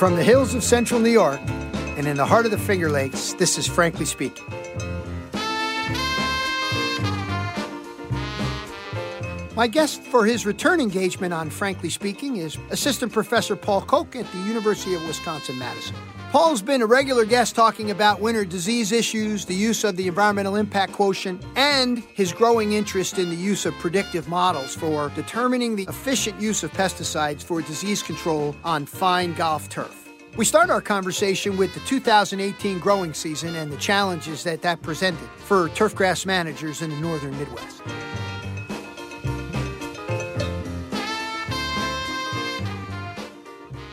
From the hills of central New York and in the heart of the Finger Lakes, this is Frankly Speaking. My guest for his return engagement on Frankly Speaking is Assistant Professor Paul Koch at the University of Wisconsin Madison. Paul's been a regular guest talking about winter disease issues, the use of the environmental impact quotient, and his growing interest in the use of predictive models for determining the efficient use of pesticides for disease control on fine golf turf. We start our conversation with the 2018 growing season and the challenges that that presented for turfgrass managers in the northern Midwest.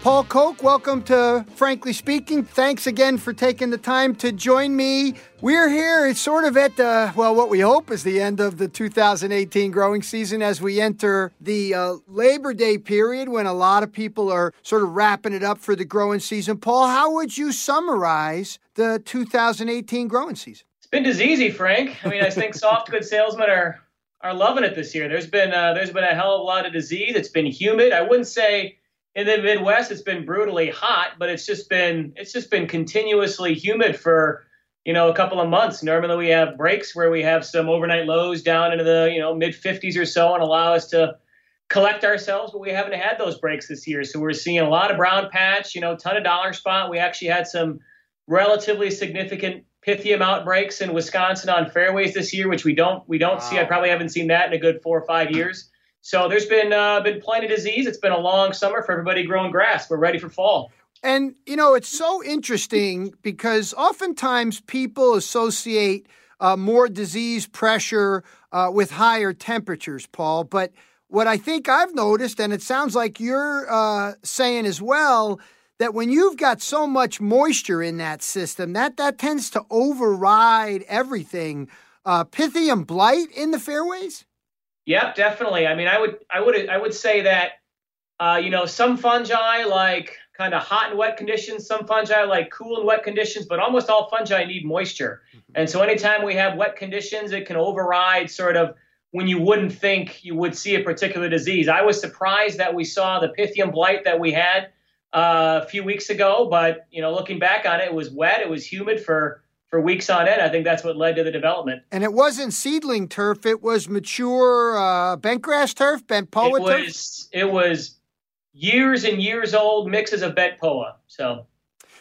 Paul Koch, welcome to Frankly Speaking. Thanks again for taking the time to join me. We're here, it's sort of at the, well, what we hope is the end of the 2018 growing season as we enter the uh, Labor Day period when a lot of people are sort of wrapping it up for the growing season. Paul, how would you summarize the 2018 growing season? It's been diseasy, Frank. I mean, I think soft goods salesmen are are loving it this year. There's been uh, there's been a hell of a lot of disease. It's been humid. I wouldn't say in the Midwest, it's been brutally hot, but it's just been it's just been continuously humid for you know a couple of months. Normally we have breaks where we have some overnight lows down into the you know mid 50s or so and allow us to collect ourselves, but we haven't had those breaks this year. So we're seeing a lot of brown patch, you know, ton of dollar spot. We actually had some relatively significant pythium outbreaks in Wisconsin on fairways this year, which we don't we don't wow. see. I probably haven't seen that in a good four or five years. So there's been uh, been plenty of disease. It's been a long summer for everybody growing grass. We're ready for fall. And you know, it's so interesting because oftentimes people associate uh, more disease pressure uh, with higher temperatures, Paul. But what I think I've noticed, and it sounds like you're uh, saying as well, that when you've got so much moisture in that system, that that tends to override everything. Uh, Pythium blight in the fairways. Yep, definitely. I mean, I would, I would, I would say that, uh, you know, some fungi like kind of hot and wet conditions, some fungi like cool and wet conditions, but almost all fungi need moisture. Mm-hmm. And so, anytime we have wet conditions, it can override sort of when you wouldn't think you would see a particular disease. I was surprised that we saw the Pythium blight that we had uh, a few weeks ago, but you know, looking back on it, it was wet, it was humid for for weeks on end. I think that's what led to the development. And it wasn't seedling turf; it was mature uh, bent grass turf, bent poa it was, turf. It was years and years old mixes of bent poa. So.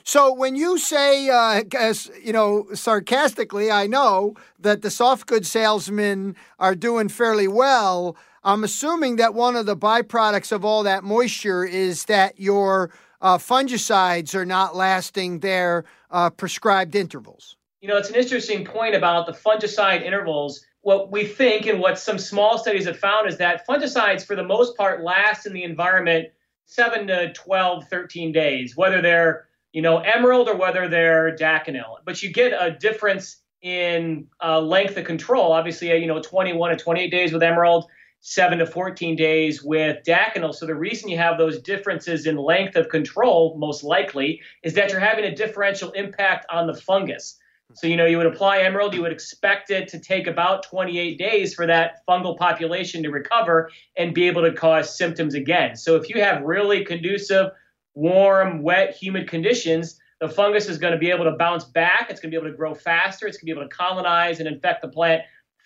So when you say, uh, as you know, sarcastically, I know that the soft goods salesmen are doing fairly well. I'm assuming that one of the byproducts of all that moisture is that your uh, fungicides are not lasting their uh, prescribed intervals. You know, it's an interesting point about the fungicide intervals. What we think and what some small studies have found is that fungicides, for the most part, last in the environment seven to 12, 13 days, whether they're, you know, emerald or whether they're daconil. But you get a difference in uh, length of control. Obviously, you know, 21 to 28 days with emerald, 7 to 14 days with Daconil. So the reason you have those differences in length of control, most likely, is that you're having a differential impact on the fungus. So, you know, you would apply emerald, you would expect it to take about 28 days for that fungal population to recover and be able to cause symptoms again. So, if you have really conducive, warm, wet, humid conditions, the fungus is going to be able to bounce back. It's going to be able to grow faster. It's going to be able to colonize and infect the plant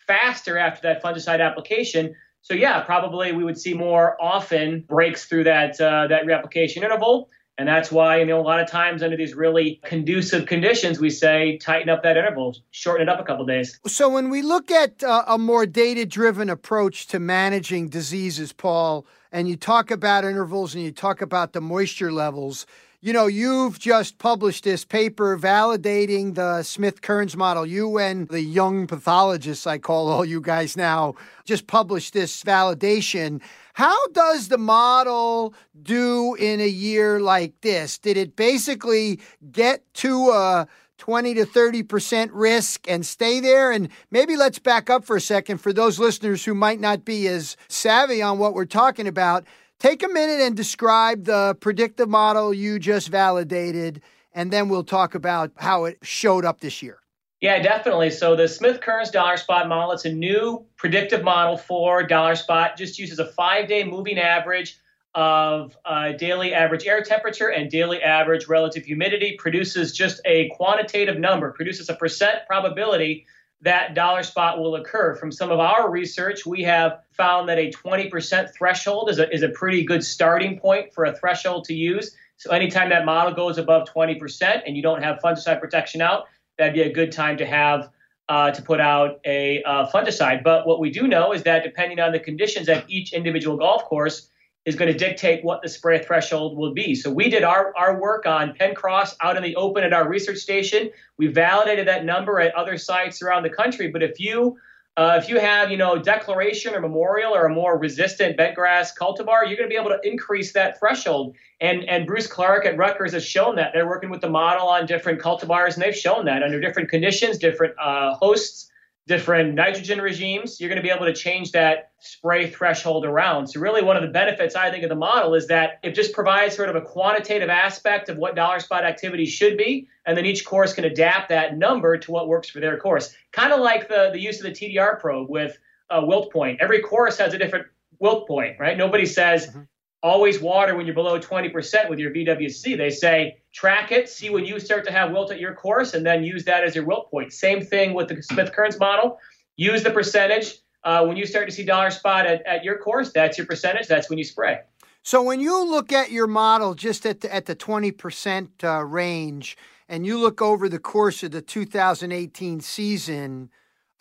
faster after that fungicide application. So yeah, probably we would see more often breaks through that uh, that reapplication interval. And that's why, you know, a lot of times under these really conducive conditions, we say tighten up that interval, shorten it up a couple days. So when we look at uh, a more data driven approach to managing diseases, Paul, and you talk about intervals and you talk about the moisture levels, you know, you've just published this paper validating the Smith Kerns model. You and the young pathologists, I call all you guys now, just published this validation. How does the model do in a year like this? Did it basically get to a 20 to 30% risk and stay there? And maybe let's back up for a second for those listeners who might not be as savvy on what we're talking about. Take a minute and describe the predictive model you just validated, and then we'll talk about how it showed up this year. Yeah, definitely. So the Smith Kerns dollar spot model, it's a new predictive model for dollar spot, just uses a five day moving average of uh, daily average air temperature and daily average relative humidity produces just a quantitative number, produces a percent probability that dollar spot will occur. From some of our research, we have found that a 20% threshold is a, is a pretty good starting point for a threshold to use. So anytime that model goes above 20% and you don't have fungicide protection out, that'd be a good time to have uh, to put out a uh, fungicide. But what we do know is that depending on the conditions at each individual golf course, is going to dictate what the spray threshold will be. So we did our, our work on Penncross out in the open at our research station. We validated that number at other sites around the country. But if you uh, if you have, you know, Declaration or Memorial or a more resistant bentgrass cultivar, you're going to be able to increase that threshold. And and Bruce Clarke at Rutgers has shown that. They're working with the model on different cultivars, and they've shown that under different conditions, different uh, hosts, different nitrogen regimes, you're going to be able to change that spray threshold around. So, really, one of the benefits I think of the model is that it just provides sort of a quantitative aspect of what dollar spot activity should be, and then each course can adapt that number to what works for their course. Kind of like the, the use of the TDR probe with uh, wilt point. Every course has a different wilt point, right? Nobody says, mm-hmm always water when you're below 20% with your VWC. They say track it, see when you start to have wilt at your course, and then use that as your wilt point. Same thing with the Smith Kerns model. Use the percentage. Uh, when you start to see dollar spot at, at your course, that's your percentage. That's when you spray. So when you look at your model just at the, at the 20% uh, range, and you look over the course of the 2018 season,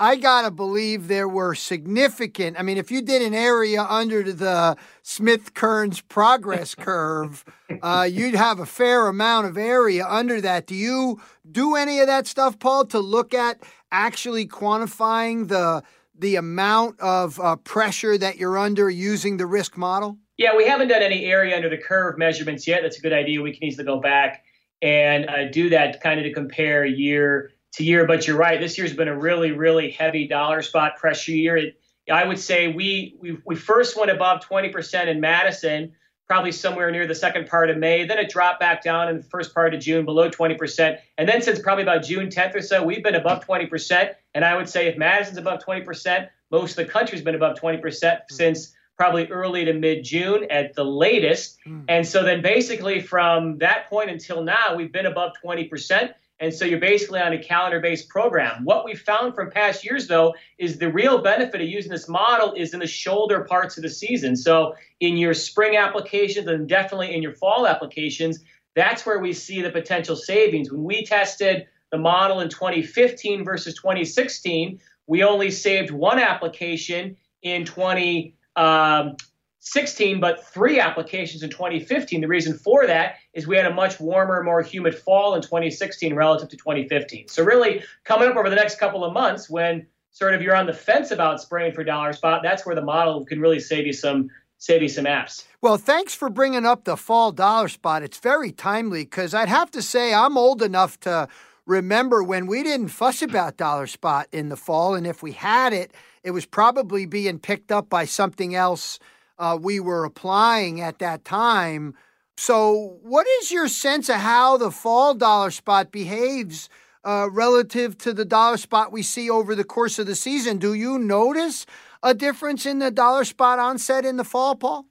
I got to believe there were significant. I mean, if you did an area under the Smith Kerns progress curve, uh, you'd have a fair amount of area under that. Do you do any of that stuff, Paul, to look at actually quantifying the the amount of uh, pressure that you're under using the risk model? Yeah, we haven't done any area under the curve measurements yet. That's a good idea. We can easily go back and uh, do that kind of to compare year to year. But you're right. This year's been a really, really heavy dollar spot pressure year. It, I would say we, we we first went above 20% in Madison, probably somewhere near the second part of May. Then it dropped back down in the first part of June, below 20%. And then since probably about June 10th or so, we've been above 20%. And I would say if Madison's above 20%, most of the country's been above 20% mm. since probably early to mid June at the latest. Mm. And so then basically from that point until now, we've been above 20%. And so you're basically on a calendar based program. What we found from past years, though, is the real benefit of using this model is in the shoulder parts of the season. So in your spring applications and definitely in your fall applications, that's where we see the potential savings. When we tested the model in 2015 versus 2016, we only saved one application in 20. Um, 16, but three applications in 2015. The reason for that is we had a much warmer, more humid fall in 2016 relative to 2015. So, really, coming up over the next couple of months, when sort of you're on the fence about spraying for dollar spot, that's where the model can really save you some save you some apps. Well, thanks for bringing up the fall dollar spot. It's very timely because I'd have to say I'm old enough to remember when we didn't fuss about dollar spot in the fall, and if we had it, it was probably being picked up by something else uh, we were applying at that time. So, what is your sense of how the fall dollar spot behaves uh, relative to the dollar spot we see over the course of the season? Do you notice a difference in the dollar spot onset in the fall, Paul?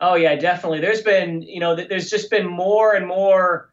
Oh yeah, definitely. There's been, you know, there's just been more and more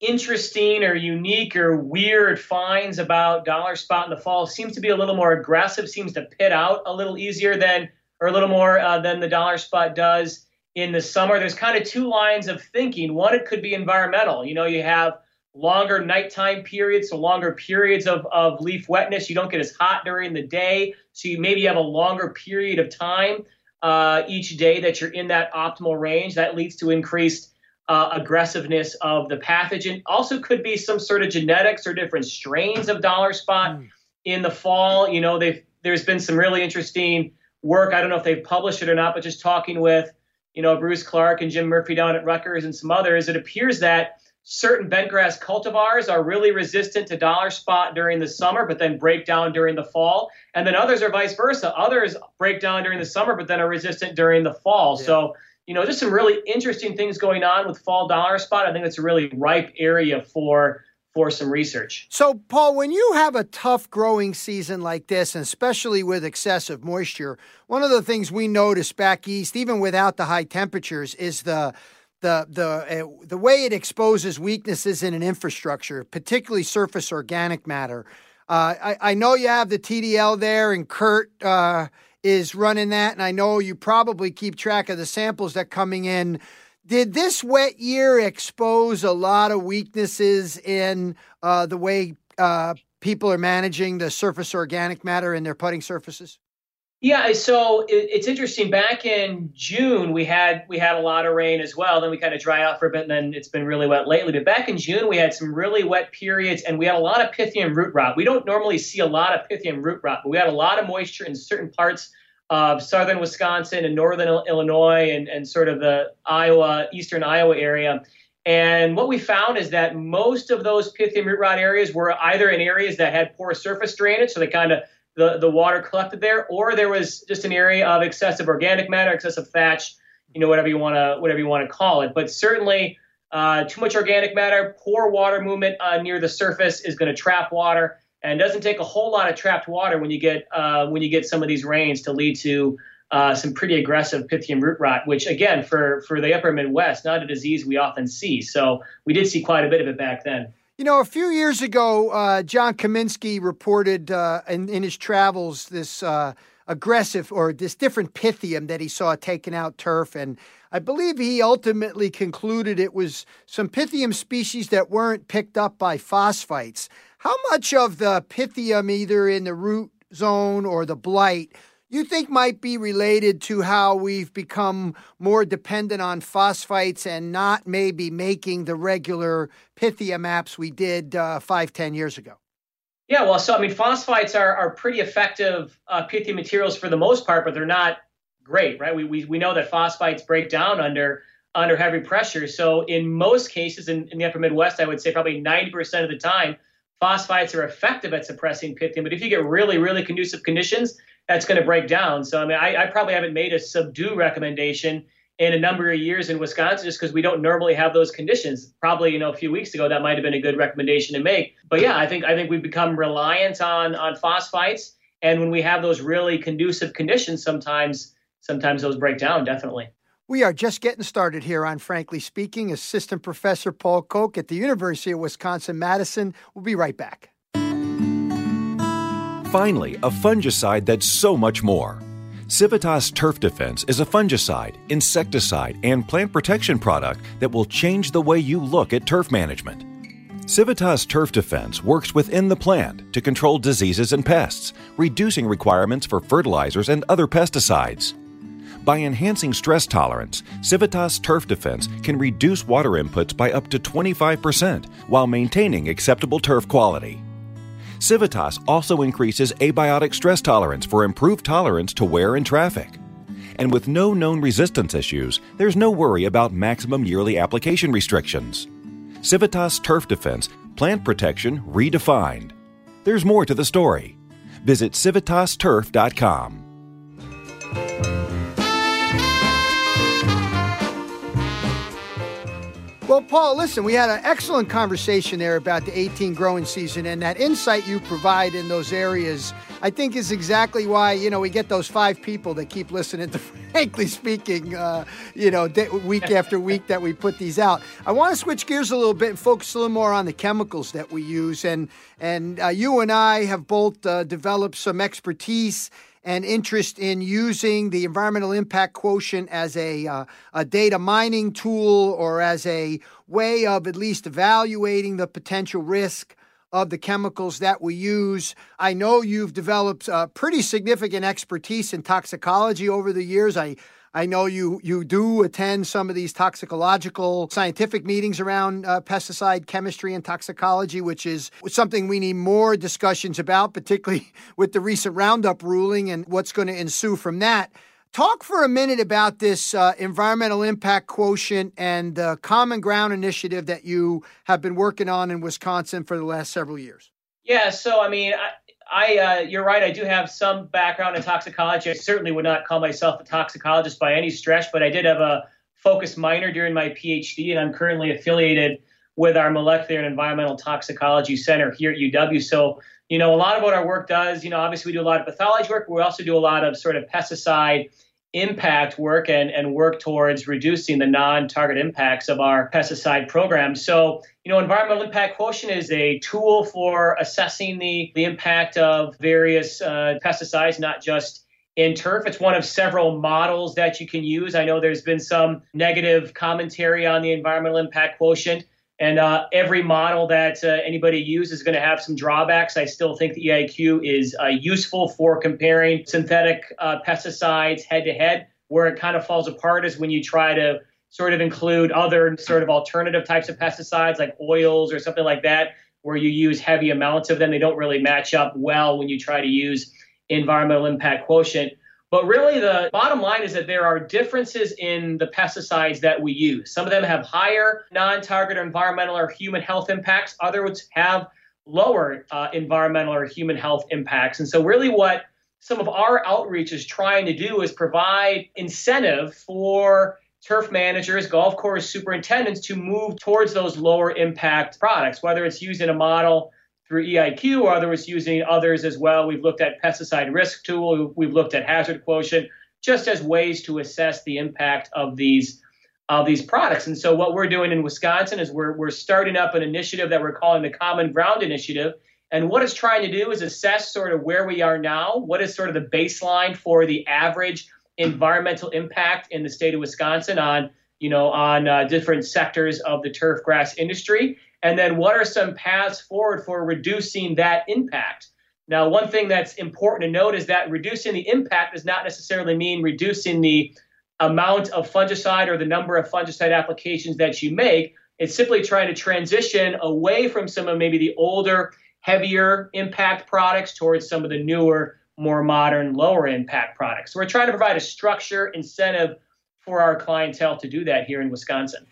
interesting or unique or weird finds about dollar spot in the fall. Seems to be a little more aggressive. Seems to pit out a little easier than or a little more uh, than the dollar spot does in the summer. There's kind of two lines of thinking. One, it could be environmental. You know, you have longer nighttime periods, so longer periods of, of leaf wetness. You don't get as hot during the day, so you maybe have a longer period of time uh, each day that you're in that optimal range. That leads to increased uh, aggressiveness of the pathogen. Also, could be some sort of genetics or different strains of dollar spot mm. in the fall. You know, there's been some really interesting work. I don't know if they've published it or not, but just talking with, you know, Bruce Clarke and Jim Murphy down at Rutgers and some others, it appears that certain bentgrass cultivars are really resistant to dollar spot during the summer, but then break down during the fall. And then others are vice versa. Others break down during the summer, but then are resistant during the fall. Yeah. So, you know, just some really interesting things going on with fall dollar spot. I think it's a really ripe area for for some research. So, Paul, when you have a tough growing season like this, and especially with excessive moisture, one of the things we notice back east, even without the high temperatures, is the the the uh, the way it exposes weaknesses in an infrastructure, particularly surface organic matter. Uh, I, I know you have the TDL there, and Kurt uh, is running that, and I know you probably keep track of the samples that coming in did this wet year expose a lot of weaknesses in uh, the way uh, people are managing the surface organic matter in their putting surfaces? Yeah, so it's interesting. Back in June, we had we had a lot of rain as well. Then we kind of dry out for a bit, and then it's been really wet lately. But back in June, we had some really wet periods, and we had a lot of Pythium root rot. We don't normally see a lot of Pythium root rot, but we had a lot of moisture in certain parts of southern Wisconsin and northern Illinois and, and sort of the Iowa, eastern Iowa area. And what we found is that most of those Pythium root rot areas were either in areas that had poor surface drainage, so they kind of the, the water collected there, or there was just an area of excessive organic matter, excessive thatch, you know, whatever you want to whatever you want to call it. But certainly, uh, too much organic matter, poor water movement uh, near the surface is going to trap water, and doesn't take a whole lot of trapped water when you get uh, when you get some of these rains to lead to uh, some pretty aggressive Pythium root rot, which again for for the upper Midwest, not a disease we often see. So we did see quite a bit of it back then. You know, a few years ago, uh, John Kaminski reported uh, in, in, his travels this uh, aggressive or this different Pythium that he saw taking out turf, and I believe he ultimately concluded it was some Pythium species that weren't picked up by phosphites. How much of the Pythium, either in the root zone or the blight, you think might be related to how we've become more dependent on phosphites and not maybe making the regular Pythium maps we did uh, five, ten years ago? Yeah, well, so I mean, phosphites are, are pretty effective uh, materials for the most part, but they're not great, right? We, we, we know that phosphites break down under under heavy pressure. So in most cases in, in the upper Midwest, I would say probably 90% of the time, phosphites are effective at suppressing pythium. But if you get really, really conducive conditions, that's going to break down. So, I mean, I, I, probably haven't made a subdue recommendation in a number of years in Wisconsin just because we don't normally have those conditions. Probably, you know, a few weeks ago, that might have been a good recommendation to make. But yeah, I think I think we've become reliant on on phosphites. And when we have those really conducive conditions, sometimes sometimes those break down, definitely. We are just getting started here on Frankly Speaking. Assistant Professor Paul Koch at the University of Wisconsin Madison. We'll be right back. Finally, a fungicide that's so much more. Civitas Turf Defense is a fungicide, insecticide, and plant protection product that will change the way you look at turf management. Civitas Turf Defense works within the plant to control diseases and pests, reducing requirements for fertilizers and other pesticides. By enhancing stress tolerance, Civitas Turf Defense can reduce water inputs by up to 25% while maintaining acceptable turf quality. Civitas also increases abiotic stress tolerance for improved tolerance to wear and traffic. And with no known resistance issues, there's no worry about maximum yearly application restrictions. Civitas Turf Defense Plant Protection Redefined. There's more to the story. Visit civitasturf.com. Well, Paul, listen, we had an excellent conversation there about the 18 growing season, and that insight you provide in those areas, I think, is exactly why you know we get those five people that keep listening to, frankly speaking, uh, you know, week after week that we put these out. I want to switch gears a little bit and focus a little more on the chemicals that we use, and and uh, you and I have both uh, developed some expertise and interest in using the environmental impact quotient as a, uh, a data mining tool or as a way of at least evaluating the potential risk of the chemicals that we use. I know you've developed uh, pretty significant expertise in toxicology over the years. I I know you you do attend some of these toxicological scientific meetings around uh, pesticide chemistry and toxicology, which is something we need more discussions about, particularly with the recent Roundup ruling and what's going to ensue from that. Talk for a minute about this uh, environmental impact quotient and the Common Ground initiative that you have been working on in Wisconsin for the last several years. Yeah, so I mean, I, I, uh, you're right. I do have some background in toxicology. I certainly would not call myself a toxicologist by any stretch, but I did have a focus minor during my PhD, and I'm currently affiliated with our molecular and environmental toxicology center here at UW. So, you know, a lot of what our work does, you know, obviously we do a lot of pathology work, but we also do a lot of sort of pesticide impact work and, and work towards reducing the non-target impacts of our pesticide program. So, you know, environmental impact quotient is a tool for assessing the, the impact of various uh, pesticides, not just in turf. It's one of several models that you can use. I know there's been some negative commentary on the environmental impact quotient. And uh, every model that uh, anybody uses is going to have some drawbacks. I still think the EIQ is uh, useful for comparing synthetic uh, pesticides head to head. Where it kind of falls apart is when you try to sort of include other sort of alternative types of pesticides like oils or something like that, where you use heavy amounts of them. They don't really match up well when you try to use environmental impact quotient. But really, the bottom line is that there are differences in the pesticides that we use. Some of them have higher non target environmental or human health impacts, others have lower uh, environmental or human health impacts. And so, really, what some of our outreach is trying to do is provide incentive for turf managers, golf course superintendents to move towards those lower impact products, whether it's using a model through EIQ, or others using others as well. We've looked at pesticide risk tool, we've looked at hazard quotient, just as ways to assess the impact of these of these products. And so what we're doing in Wisconsin is we're we're starting up an initiative that we're calling the Common Ground Initiative. And what it's trying to do is assess sort of where we are now, what is sort of the baseline for the average environmental impact in the state of Wisconsin on you know on uh, different sectors of the turf grass industry and then what are some paths forward for reducing that impact? Now, one thing that's important to note is that reducing the impact does not necessarily mean reducing the amount of fungicide or the number of fungicide applications that you make. It's simply trying to transition away from some of maybe the older, heavier impact products towards some of the newer, more modern, lower impact products. So we're trying to provide a structure, incentive for our clientele to do that here in Wisconsin.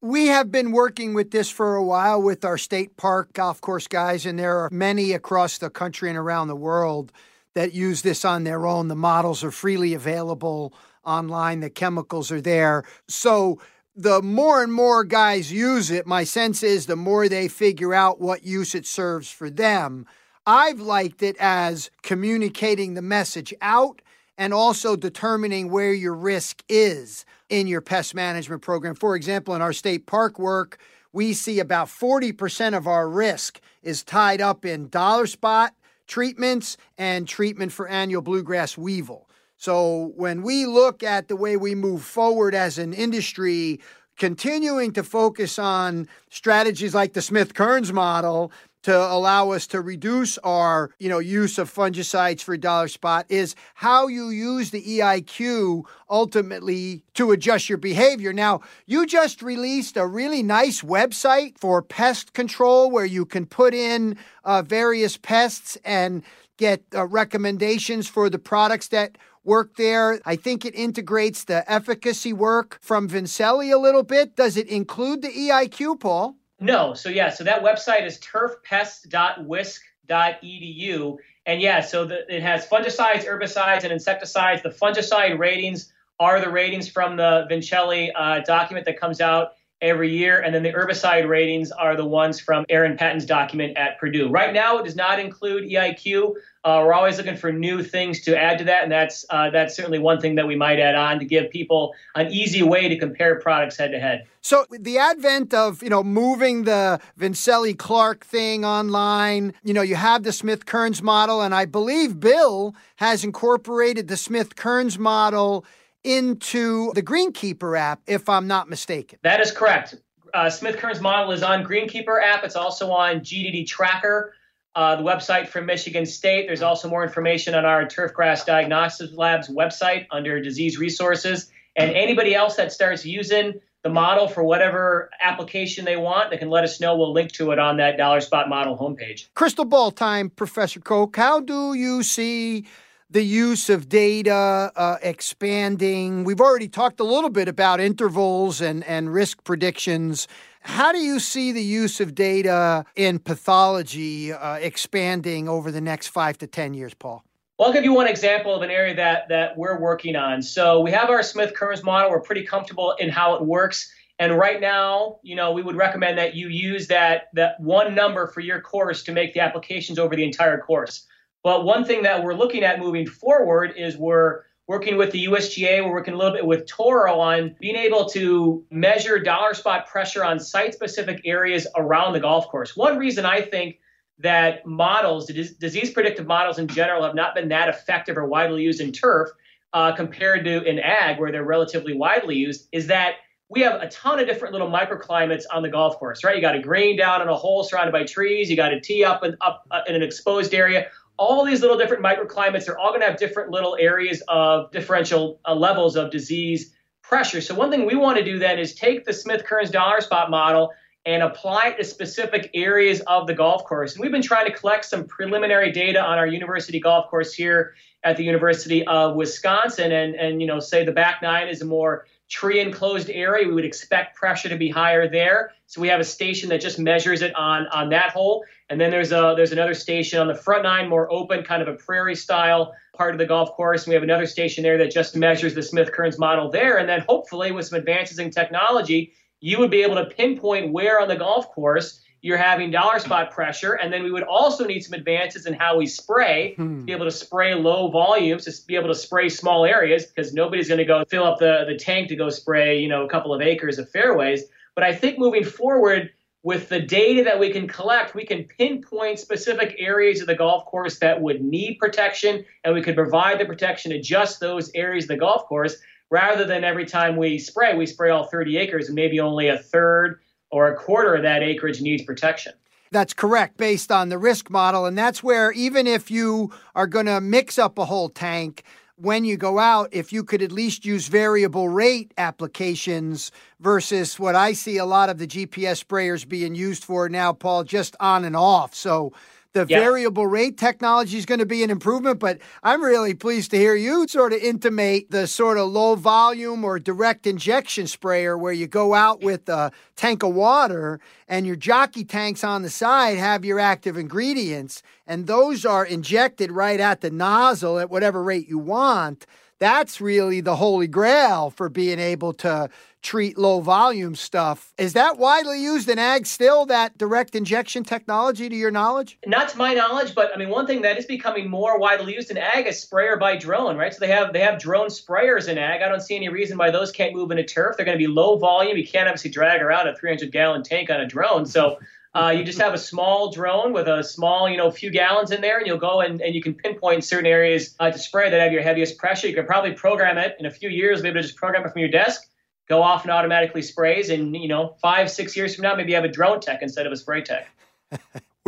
We have been working with this for a while with our state park golf course guys, and there are many across the country and around the world that use this on their own. The models are freely available online, the chemicals are there. So, the more and more guys use it, my sense is the more they figure out what use it serves for them. I've liked it as communicating the message out and also determining where your risk is in your pest management program. For example, in our state park work, we see about 40% of our risk is tied up in dollar spot treatments and treatment for annual bluegrass weevil. So when we look at the way we move forward as an industry, continuing to focus on strategies like the Smith Kerns model to allow us to reduce our, you know, use of fungicides for dollar spot is how you use the EIQ ultimately to adjust your behavior. Now, you just released a really nice website for pest control where you can put in uh, various pests and get uh, recommendations for the products that work there. I think it integrates the efficacy work from Vincelli a little bit. Does it include the EIQ, Paul? No. So yeah, so that website is turfpest.wisc.edu. And yeah, so the, it has fungicides, herbicides, and insecticides. The fungicide ratings are the ratings from the Vincelli uh, document that comes out every year. And then the herbicide ratings are the ones from Aaron Patton's document at Purdue. Right now, it does not include EIQ. Uh, we're always looking for new things to add to that, and that's uh, that's certainly one thing that we might add on to give people an easy way to compare products head to head. So the advent of you know moving the Vincelli Clarke thing online, you know you have the Smith Kerns model, and I believe Bill has incorporated the Smith Kerns model into the Greenkeeper app, if I'm not mistaken. That is correct. Uh, Smith Kerns model is on Greenkeeper app. It's also on GDD Tracker, uh, the website from Michigan State. There's also more information on our Turfgrass Diagnostics Labs website under disease resources. And anybody else that starts using the model for whatever application they want, they can let us know. We'll link to it on that Dollar Spot model homepage. Crystal ball time, Professor Koch. How do you see the use of data uh, expanding. We've already talked a little bit about intervals and, and risk predictions. How do you see the use of data in pathology uh, expanding over the next five to 10 years, Paul? Well, I'll give you one example of an area that, that we're working on. So we have our Smith Kerns model. We're pretty comfortable in how it works. And right now, you know, we would recommend that you use that that one number for your course to make the applications over the entire course. But one thing that we're looking at moving forward is we're working with the USGA, we're working a little bit with Toro on being able to measure dollar spot pressure on site specific areas around the golf course. One reason I think that models, disease predictive models in general, have not been that effective or widely used in turf uh, compared to in ag, where they're relatively widely used, is that we have a ton of different little microclimates on the golf course, right? You got a green down in a hole surrounded by trees. You got a tee up, and up uh, in an exposed area. All these little different microclimates, they're all going to have different little areas of differential uh, levels of disease pressure. So one thing we want to do then is take the Smith Kerns dollar spot model and apply it to specific areas of the golf course. And we've been trying to collect some preliminary data on our university golf course here at the University of Wisconsin. And, and you know, say the back nine is a more tree enclosed area, we would expect pressure to be higher there. So we have a station that just measures it on on that hole. And then there's a there's another station on the front nine, more open, kind of a prairie style part of the golf course. And we have another station there that just measures the Smith Kerns model there. And then hopefully with some advances in technology, you would be able to pinpoint where on the golf course you're having dollar spot pressure. And then we would also need some advances in how we spray, hmm. be able to spray low volumes, to be able to spray small areas, because nobody's going to go fill up the, the tank to go spray, you know, a couple of acres of fairways. But I think moving forward, with the data that we can collect, we can pinpoint specific areas of the golf course that would need protection, and we could provide the protection to just those areas of the golf course rather than every time we spray, we spray all 30 acres and maybe only a third or a quarter of that acreage needs protection. That's correct, based on the risk model. And that's where, even if you are going to mix up a whole tank, when you go out, if you could at least use variable rate applications versus what I see a lot of the GPS sprayers being used for now, Paul, just on and off. So the yeah. variable rate technology is going to be an improvement, but I'm really pleased to hear you sort of intimate the sort of low volume or direct injection sprayer where you go out with a tank of water and your jockey tanks on the side have your active ingredients, and those are injected right at the nozzle at whatever rate you want. That's really the holy grail for being able to treat low volume stuff. Is that widely used in ag still, that direct injection technology to your knowledge? Not to my knowledge, but I mean one thing that is becoming more widely used in ag is sprayer by drone, right? So they have they have drone sprayers in ag. I don't see any reason why those can't move into turf. They're going to be low volume. You can't obviously drag around a 300 gallon tank on a drone. So uh, you just have a small drone with a small, you know, few gallons in there, and you'll go and, and you can pinpoint certain areas uh, to spray that have your heaviest pressure. You can probably program it in a few years, be able to just program it from your desk go off and automatically sprays. And, you know, five, six years from now, maybe you have a drone tech instead of a spray tech.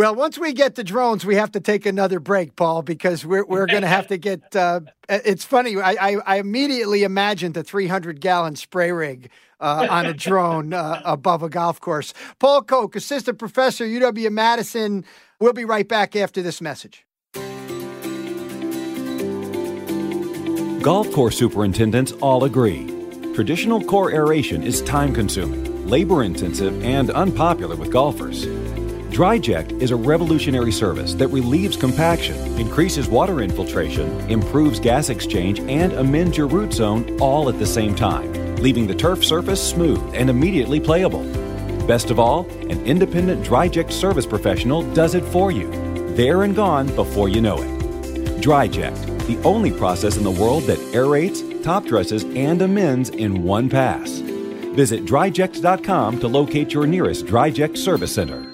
Well, once we get the drones, we have to take another break, Paul, because we're we're going to have to get. Uh, it's funny. I, I, I immediately imagined the 300 gallon spray rig uh, on a drone uh, above a golf course. Paul Koch, assistant professor, UW Madison. We'll be right back after this message. Golf course superintendents all agree Traditional core aeration is time consuming, labor intensive, and unpopular with golfers. DryJect is a revolutionary service that relieves compaction, increases water infiltration, improves gas exchange, and amends your root zone all at the same time, leaving the turf surface smooth and immediately playable. Best of all, an independent DryJect service professional does it for you. There and gone before you know it. DryJect, the only process in the world that aerates, top dresses, and amends in one pass. Visit dryject.com to locate your nearest Dryject service center.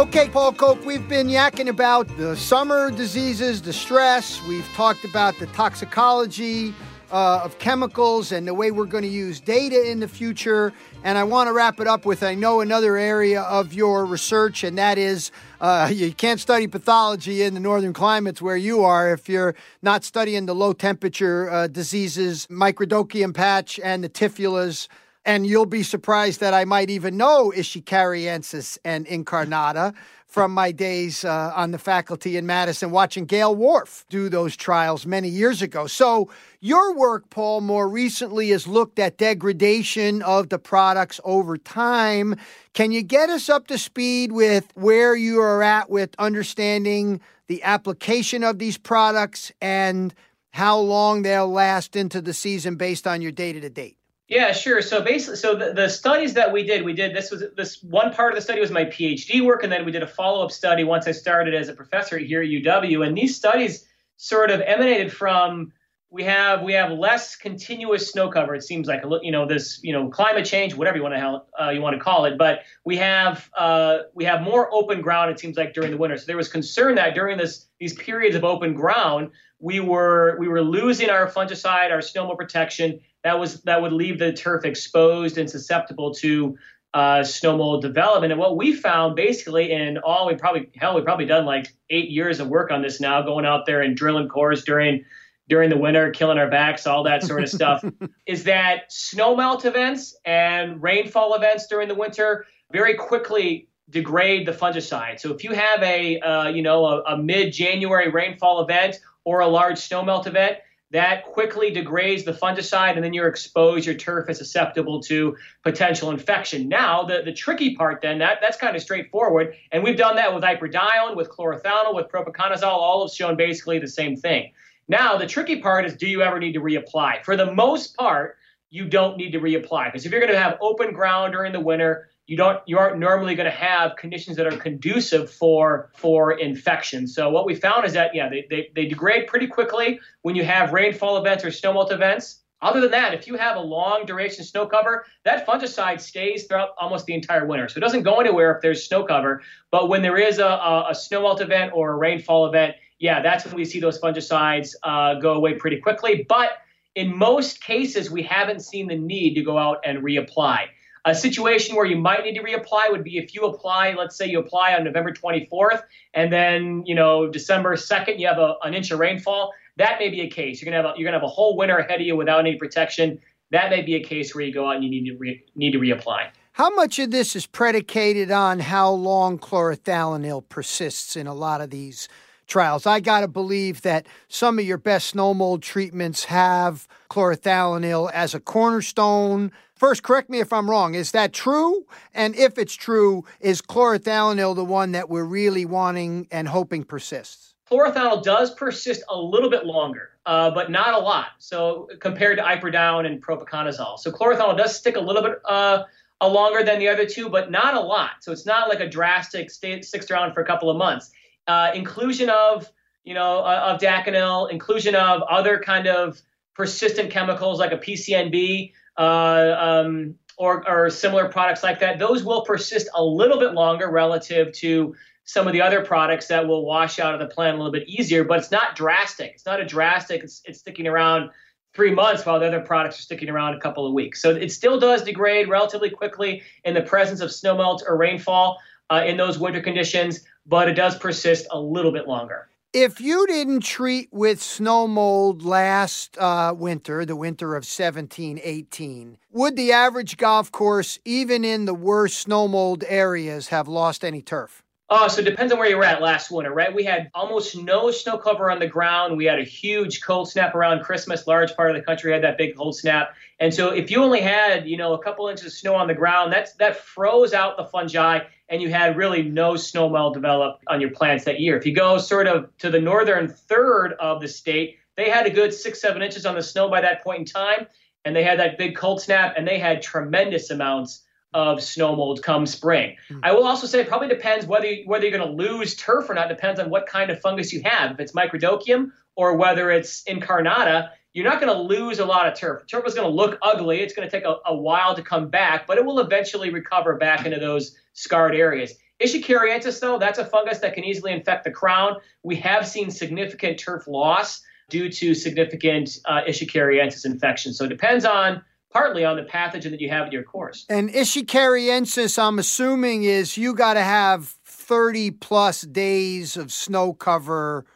Okay, Paul Koch, we've been yakking about the summer diseases, the stress. We've talked about the toxicology uh, of chemicals and the way we're going to use data in the future. And I want to wrap it up with I know another area of your research, and that is uh, you can't study pathology in the northern climates where you are if you're not studying the low temperature uh, diseases, microdochium patch, and the typhulas. And you'll be surprised that I might even know Ishikariensis and incarnata from my days uh, on the faculty in Madison watching Gayle Worf do those trials many years ago. So, your work, Paul, more recently has looked at degradation of the products over time. Can you get us up to speed with where you are at with understanding the application of these products and how long they'll last into the season based on your data to date? Yeah, sure. So basically, so the, the studies that we did, we did this was this one part of the study was my PhD work, and then we did a follow up study once I started as a professor here at UW. And these studies sort of emanated from we have we have less continuous snow cover. It seems like you know this you know climate change, whatever you want to uh, you want to call it, but we have uh, we have more open ground. It seems like during the winter. So there was concern that during this these periods of open ground, we were we were losing our fungicide, our snow mold protection that was that would leave the turf exposed and susceptible to uh, snow mold development. And what we found basically in all we probably hell we probably done like eight years of work on this now, going out there and drilling cores during during the winter, killing our backs, all that sort of stuff, is that snow melt events and rainfall events during the winter very quickly degrade the fungicide. So if you have a uh, you know a, a mid January rainfall event or a large snow melt event, that quickly degrades the fungicide and then you're exposed your turf is susceptible to potential infection. Now the, the tricky part then that, that's kind of straightforward and we've done that with iprodione with chlorothalonil with propiconazole all have shown basically the same thing. Now the tricky part is do you ever need to reapply? For the most part you don't need to reapply because if you're going to have open ground during the winter you don't you aren't normally going to have conditions that are conducive for for infection. So what we found is that yeah they, they, they degrade pretty quickly when you have rainfall events or snowmelt events. Other than that, if you have a long duration snow cover, that fungicide stays throughout almost the entire winter. So it doesn't go anywhere if there's snow cover. But when there is a, a, a snowmelt event or a rainfall event, yeah, that's when we see those fungicides uh, go away pretty quickly. But in most cases, we haven't seen the need to go out and reapply. A situation where you might need to reapply would be if you apply, let's say you apply on November 24th, and then you know December 2nd you have a, an inch of rainfall. That may be a case. You're gonna have a, you're gonna have a whole winter ahead of you without any protection. That may be a case where you go out and you need to re, need to reapply. How much of this is predicated on how long chlorothalonil persists in a lot of these trials? I got to believe that some of your best snow mold treatments have chlorothalonil as a cornerstone. First, correct me if I'm wrong. Is that true? And if it's true, is chlorothalonil the one that we're really wanting and hoping persists? Chlorothalonil does persist a little bit longer, uh, but not a lot. So compared to iprodione and propiconazole, so chlorothalonil does stick a little bit uh, longer than the other two, but not a lot. So it's not like a drastic stay, sticks around for a couple of months. Uh, inclusion of you know uh, of daconil, inclusion of other kind of persistent chemicals like a PCNB um, or, or similar products like that, those will persist a little bit longer relative to some of the other products that will wash out of the plant a little bit easier, but it's not drastic. It's not a drastic, it's, it's sticking around three months while the other products are sticking around a couple of weeks. So it still does degrade relatively quickly in the presence of snowmelt or rainfall uh, in those winter conditions, but it does persist a little bit longer. If you didn't treat with snow mold last uh, winter, the winter of 17 18, would the average golf course, even in the worst snow mold areas, have lost any turf? Oh, so it depends on where you were at last winter, right? We had almost no snow cover on the ground. We had a huge cold snap around Christmas. Large part of the country had that big cold snap. And so if you only had, you know, a couple inches of snow on the ground, that's that froze out the fungi and you had really no snow mold develop on your plants that year. If you go sort of to the northern third of the state, they had a good six, seven inches on the snow by that point in time, and they had that big cold snap, and they had tremendous amounts of snow mold come spring. Mm-hmm. I will also say it probably depends whether you, whether you're going to lose turf or not. Depends on what kind of fungus you have. If it's microdochium or whether it's incarnata, you're not going to lose a lot of turf. Turf is going to look ugly. It's going to take a, a, while to come back, but it will eventually recover back into those scarred areas. Ishikariensis, though, that's a fungus that can easily infect the crown. We have seen significant turf loss due to significant uh, infection. So it depends on partly on the pathogen that you have in your course. And Ishikariensis, I'm assuming, is you got to have 30 plus days of snow cover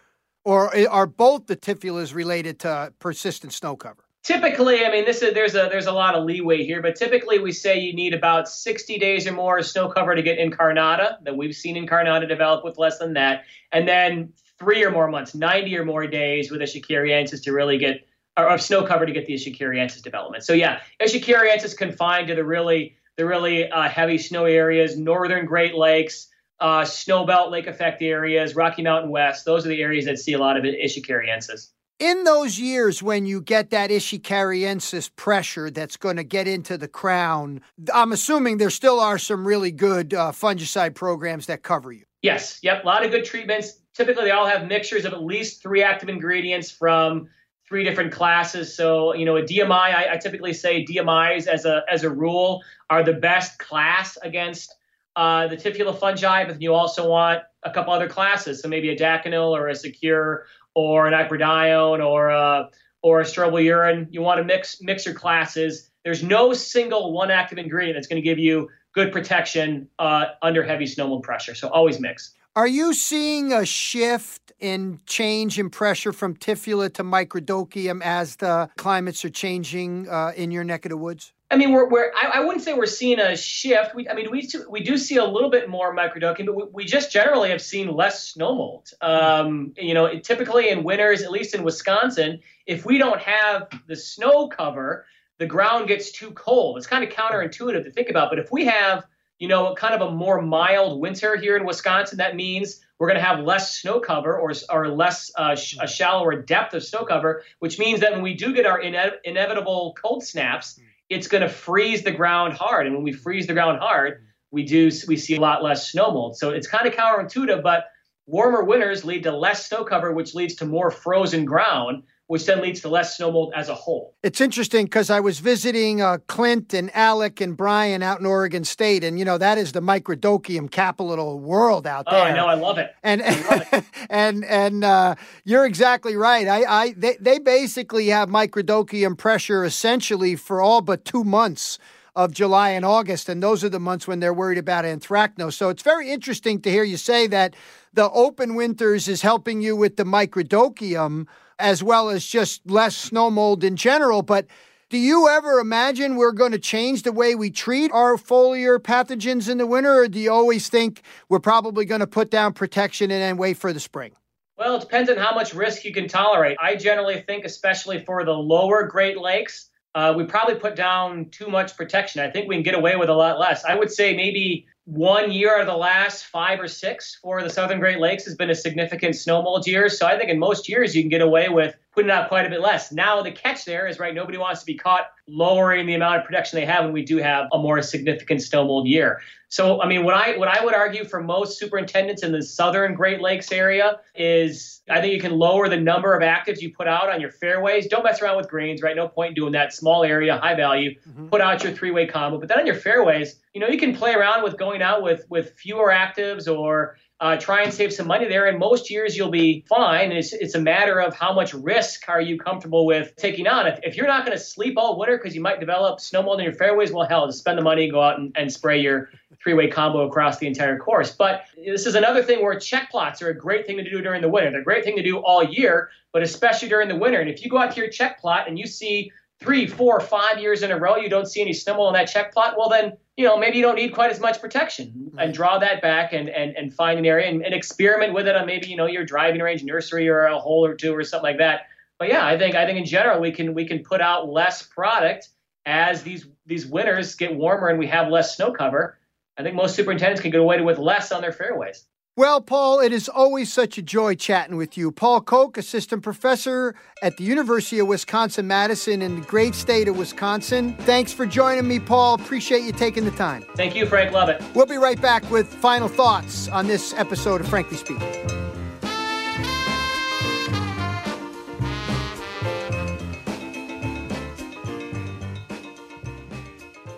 or are both the typhulas related to persistent snow cover? Typically, I mean, this is there's a there's a lot of leeway here, but typically we say you need about 60 days or more snow cover to get incarnata. That we've seen incarnata develop with less than that, and then three or more months, 90 or more days with Ishikariensis to really get or of snow cover to get the Ishikariensis development. So yeah, Ishikariensis confined to the really the really uh, heavy snow areas, northern Great Lakes, uh, snowbelt lake effect areas, Rocky Mountain West. Those are the areas that see a lot of Ishikariensis in those years when you get that Ishikariensis pressure that's going to get into the crown, I'm assuming there still are some really good uh, fungicide programs that cover you. Yes, yep, a lot of good treatments. Typically, they all have mixtures of at least three active ingredients from three different classes. So, you know, a DMI, I, I typically say DMIs as a as a rule are the best class against uh, the Typhula fungi, but then you also want a couple other classes. So maybe a Daconil or a Secure or an iprodione or a, or a strobilurin. You want to mix mix your classes. There's no single one active ingredient that's going to give you good protection uh, under heavy snow mold pressure. So always mix. Are you seeing a shift in change in pressure from Typhula to microdochium as the climates are changing uh, in your neck of the woods? I mean, we're, we're I, I, wouldn't say we're seeing a shift. We, I mean, we we do see a little bit more microdochium, but we, we just generally have seen less snow mold. Um, you know, typically in winters, at least in Wisconsin, if we don't have the snow cover, the ground gets too cold. It's kind of counterintuitive to think about, but if we have you know, kind of a more mild winter here in Wisconsin, that means we're going to have less snow cover or, or less uh, sh- a shallower depth of snow cover, which means that when we do get our ine- inevitable cold snaps, it's going to freeze the ground hard. And when we freeze the ground hard, we do we see a lot less snow mold. So it's kind of counterintuitive, but warmer winters lead to less snow cover, which leads to more frozen ground, which then leads to less snow mold as a whole. It's interesting because I was visiting uh, Clint and Alec and Brian out in Oregon State, and you know that is the microdochium capital of the world out there. Oh, I know, I love it. And love it. and and uh, you're exactly right. I, I they they basically have microdochium pressure essentially for all but two months of July and August, and those are the months when they're worried about anthracnose. So it's very interesting to hear you say that the open winters is helping you with the microdochium as well as just less snow mold in general. But do you ever imagine we're going to change the way we treat our foliar pathogens in the winter, or do you always think we're probably going to put down protection and then wait for the spring? Well, it depends on how much risk you can tolerate. I generally think, especially for the lower Great Lakes, uh, we probably put down too much protection. I think we can get away with a lot less. I would say maybe one year out of the last five or six for the Southern Great Lakes has been a significant snow mold year. So I think in most years you can get away with putting out quite a bit less. Now the catch there is right, nobody wants to be caught lowering the amount of protection they have when we do have a more significant snow mold year. So I mean what I what I would argue for most superintendents in the southern Great Lakes area is I think you can lower the number of actives you put out on your fairways. Don't mess around with greens, right? No point in doing that. Small area, high value. Mm-hmm. Put out your three-way combo. But then on your fairways, you know, you can play around with going out with with fewer actives or uh, try and save some money there. And most years you'll be fine. It's, it's a matter of how much risk are you comfortable with taking on. If, if you're not going to sleep all winter because you might develop snow mold in your fairways, well, hell, just spend the money go out and, and spray your three-way combo across the entire course. But this is another thing where check plots are a great thing to do during the winter. They're a great thing to do all year, but especially during the winter. And if you go out to your check plot and you see three, four, five years in a row you don't see any mold on that check plot, well then you know, maybe you don't need quite as much protection mm-hmm. and draw that back and, and, and find an area and, and experiment with it on maybe, you know, your driving range nursery or a hole or two or something like that. But yeah, I think I think in general we can we can put out less product as these these winters get warmer and we have less snow cover. I think most superintendents can get away with less on their fairways. Well, Paul, it is always such a joy chatting with you. Paul Koch, assistant professor at the University of Wisconsin Madison in the great state of Wisconsin. Thanks for joining me, Paul. Appreciate you taking the time. Thank you, Frank. Love it. We'll be right back with final thoughts on this episode of Frankly Speaking.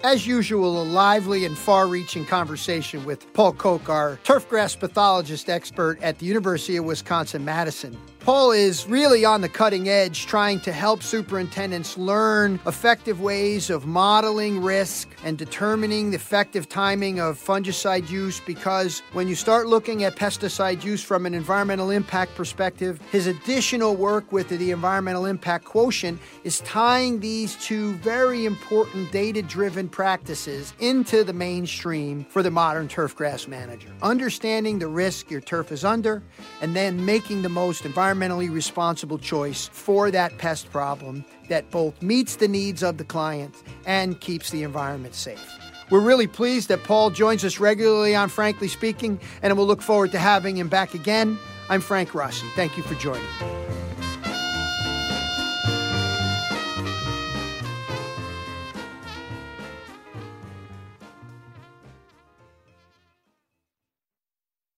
As usual, a lively and far reaching conversation with Paul Koch, our turfgrass pathologist expert at the University of Wisconsin Madison. Paul is really on the cutting edge trying to help superintendents learn effective ways of modeling risk and determining the effective timing of fungicide use because when you start looking at pesticide use from an environmental impact perspective, his additional work with the environmental impact quotient is tying these two very important data driven practices into the mainstream for the modern turfgrass manager. Understanding the risk your turf is under and then making the most environmental environmentally responsible choice for that pest problem that both meets the needs of the client and keeps the environment safe. We're really pleased that Paul joins us regularly on Frankly Speaking, and we'll look forward to having him back again. I'm Frank Rossi. Thank you for joining.